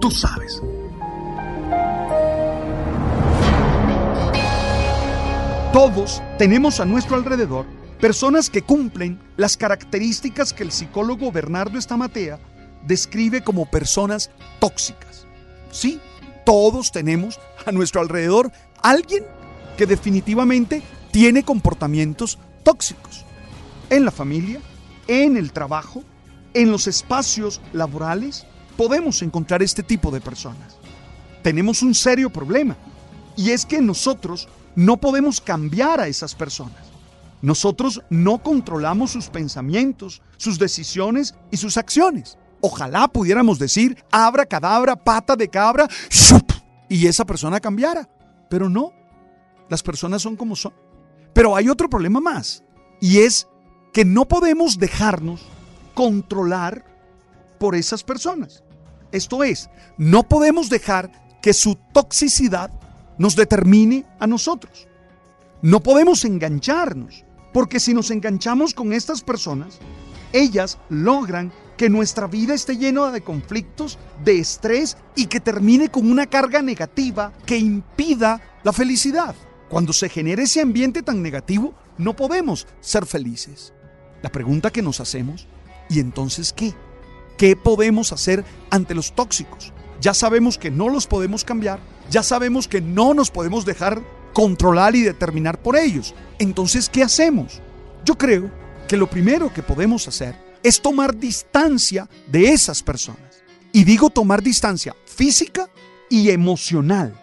Tú sabes. Todos tenemos a nuestro alrededor personas que cumplen las características que el psicólogo Bernardo Estamatea describe como personas tóxicas. Sí, todos tenemos a nuestro alrededor alguien que definitivamente tiene comportamientos tóxicos. En la familia, en el trabajo, en los espacios laborales, podemos encontrar este tipo de personas. Tenemos un serio problema y es que nosotros no podemos cambiar a esas personas. Nosotros no controlamos sus pensamientos, sus decisiones y sus acciones. Ojalá pudiéramos decir abra cadabra, pata de cabra, y esa persona cambiara. Pero no, las personas son como son. Pero hay otro problema más, y es que no podemos dejarnos controlar por esas personas. Esto es, no podemos dejar que su toxicidad nos determine a nosotros. No podemos engancharnos, porque si nos enganchamos con estas personas, ellas logran que nuestra vida esté llena de conflictos, de estrés y que termine con una carga negativa que impida la felicidad. Cuando se genera ese ambiente tan negativo, no podemos ser felices. La pregunta que nos hacemos, ¿y entonces qué? ¿Qué podemos hacer ante los tóxicos? Ya sabemos que no los podemos cambiar, ya sabemos que no nos podemos dejar controlar y determinar por ellos. Entonces, ¿qué hacemos? Yo creo que lo primero que podemos hacer es tomar distancia de esas personas. Y digo tomar distancia física y emocional.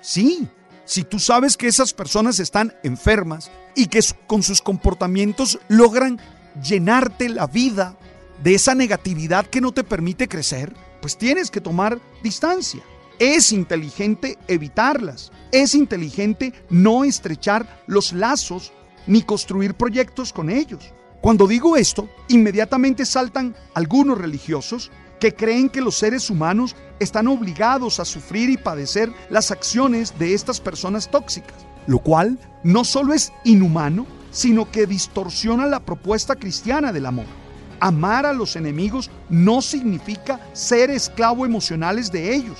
Sí, si tú sabes que esas personas están enfermas y que con sus comportamientos logran llenarte la vida de esa negatividad que no te permite crecer, pues tienes que tomar distancia. Es inteligente evitarlas. Es inteligente no estrechar los lazos ni construir proyectos con ellos. Cuando digo esto, inmediatamente saltan algunos religiosos que creen que los seres humanos están obligados a sufrir y padecer las acciones de estas personas tóxicas, lo cual no solo es inhumano, sino que distorsiona la propuesta cristiana del amor. Amar a los enemigos no significa ser esclavo emocionales de ellos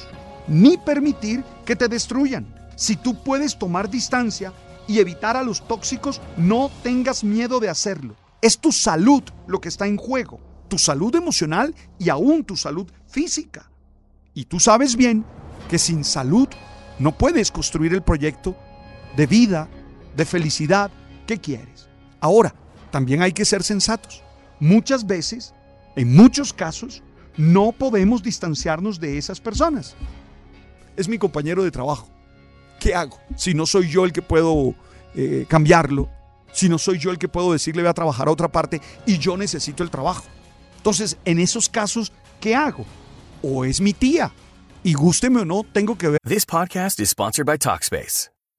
ni permitir que te destruyan. Si tú puedes tomar distancia y evitar a los tóxicos, no tengas miedo de hacerlo. Es tu salud lo que está en juego, tu salud emocional y aún tu salud física. Y tú sabes bien que sin salud no puedes construir el proyecto de vida, de felicidad que quieres. Ahora, también hay que ser sensatos. Muchas veces, en muchos casos, no podemos distanciarnos de esas personas es mi compañero de trabajo. ¿Qué hago? Si no soy yo el que puedo eh, cambiarlo, si no soy yo el que puedo decirle voy a trabajar a otra parte y yo necesito el trabajo. Entonces, en esos casos, ¿qué hago? O es mi tía. Y gústeme o no, tengo que ver. This podcast is sponsored by Talkspace.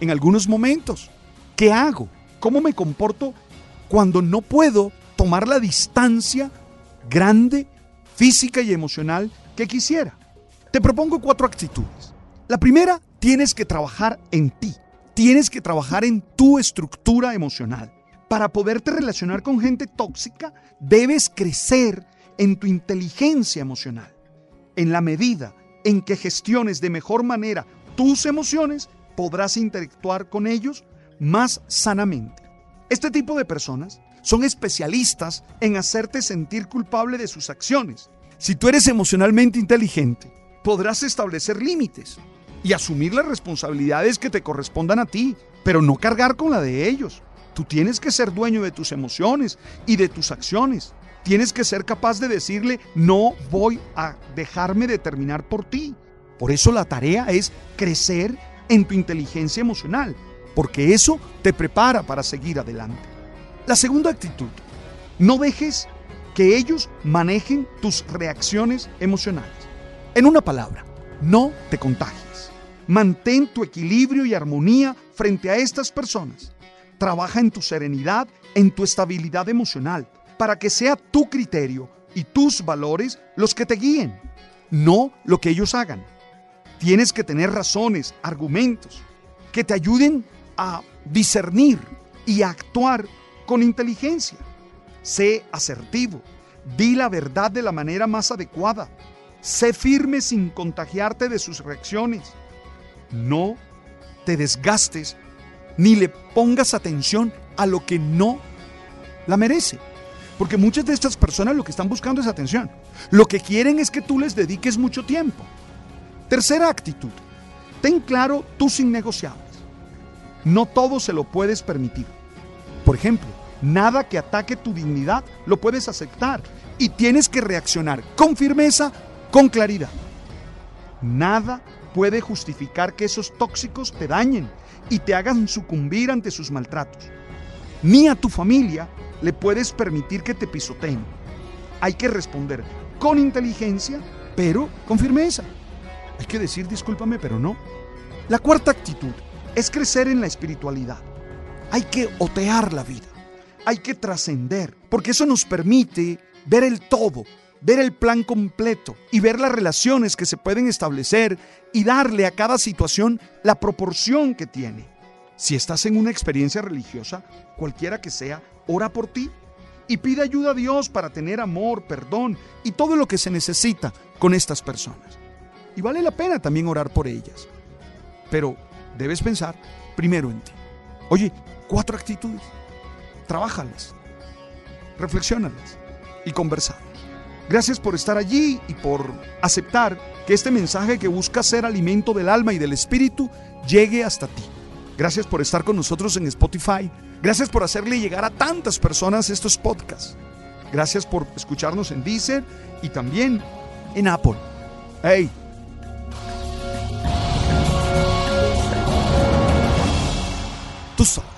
En algunos momentos, ¿qué hago? ¿Cómo me comporto cuando no puedo tomar la distancia grande, física y emocional que quisiera? Te propongo cuatro actitudes. La primera, tienes que trabajar en ti. Tienes que trabajar en tu estructura emocional. Para poderte relacionar con gente tóxica, debes crecer en tu inteligencia emocional. En la medida en que gestiones de mejor manera tus emociones, podrás interactuar con ellos más sanamente. Este tipo de personas son especialistas en hacerte sentir culpable de sus acciones. Si tú eres emocionalmente inteligente, podrás establecer límites y asumir las responsabilidades que te correspondan a ti, pero no cargar con la de ellos. Tú tienes que ser dueño de tus emociones y de tus acciones. Tienes que ser capaz de decirle, no voy a dejarme determinar por ti. Por eso la tarea es crecer en tu inteligencia emocional, porque eso te prepara para seguir adelante. La segunda actitud, no dejes que ellos manejen tus reacciones emocionales. En una palabra, no te contagies. Mantén tu equilibrio y armonía frente a estas personas. Trabaja en tu serenidad, en tu estabilidad emocional, para que sea tu criterio y tus valores los que te guíen, no lo que ellos hagan. Tienes que tener razones, argumentos, que te ayuden a discernir y a actuar con inteligencia. Sé asertivo, di la verdad de la manera más adecuada, sé firme sin contagiarte de sus reacciones. No te desgastes ni le pongas atención a lo que no la merece. Porque muchas de estas personas lo que están buscando es atención. Lo que quieren es que tú les dediques mucho tiempo. Tercera actitud. Ten claro tus innegociables. No todo se lo puedes permitir. Por ejemplo, nada que ataque tu dignidad lo puedes aceptar y tienes que reaccionar con firmeza, con claridad. Nada puede justificar que esos tóxicos te dañen y te hagan sucumbir ante sus maltratos. Ni a tu familia le puedes permitir que te pisoteen. Hay que responder con inteligencia, pero con firmeza. Hay que decir discúlpame, pero no. La cuarta actitud es crecer en la espiritualidad. Hay que otear la vida. Hay que trascender, porque eso nos permite ver el todo, ver el plan completo y ver las relaciones que se pueden establecer y darle a cada situación la proporción que tiene. Si estás en una experiencia religiosa, cualquiera que sea, ora por ti y pide ayuda a Dios para tener amor, perdón y todo lo que se necesita con estas personas. Y vale la pena también orar por ellas. Pero debes pensar primero en ti. Oye, cuatro actitudes. Trabájalas, reflexionalas y conversar. Gracias por estar allí y por aceptar que este mensaje que busca ser alimento del alma y del espíritu llegue hasta ti. Gracias por estar con nosotros en Spotify. Gracias por hacerle llegar a tantas personas estos podcasts. Gracias por escucharnos en Deezer y también en Apple. Hey, Tú sabes.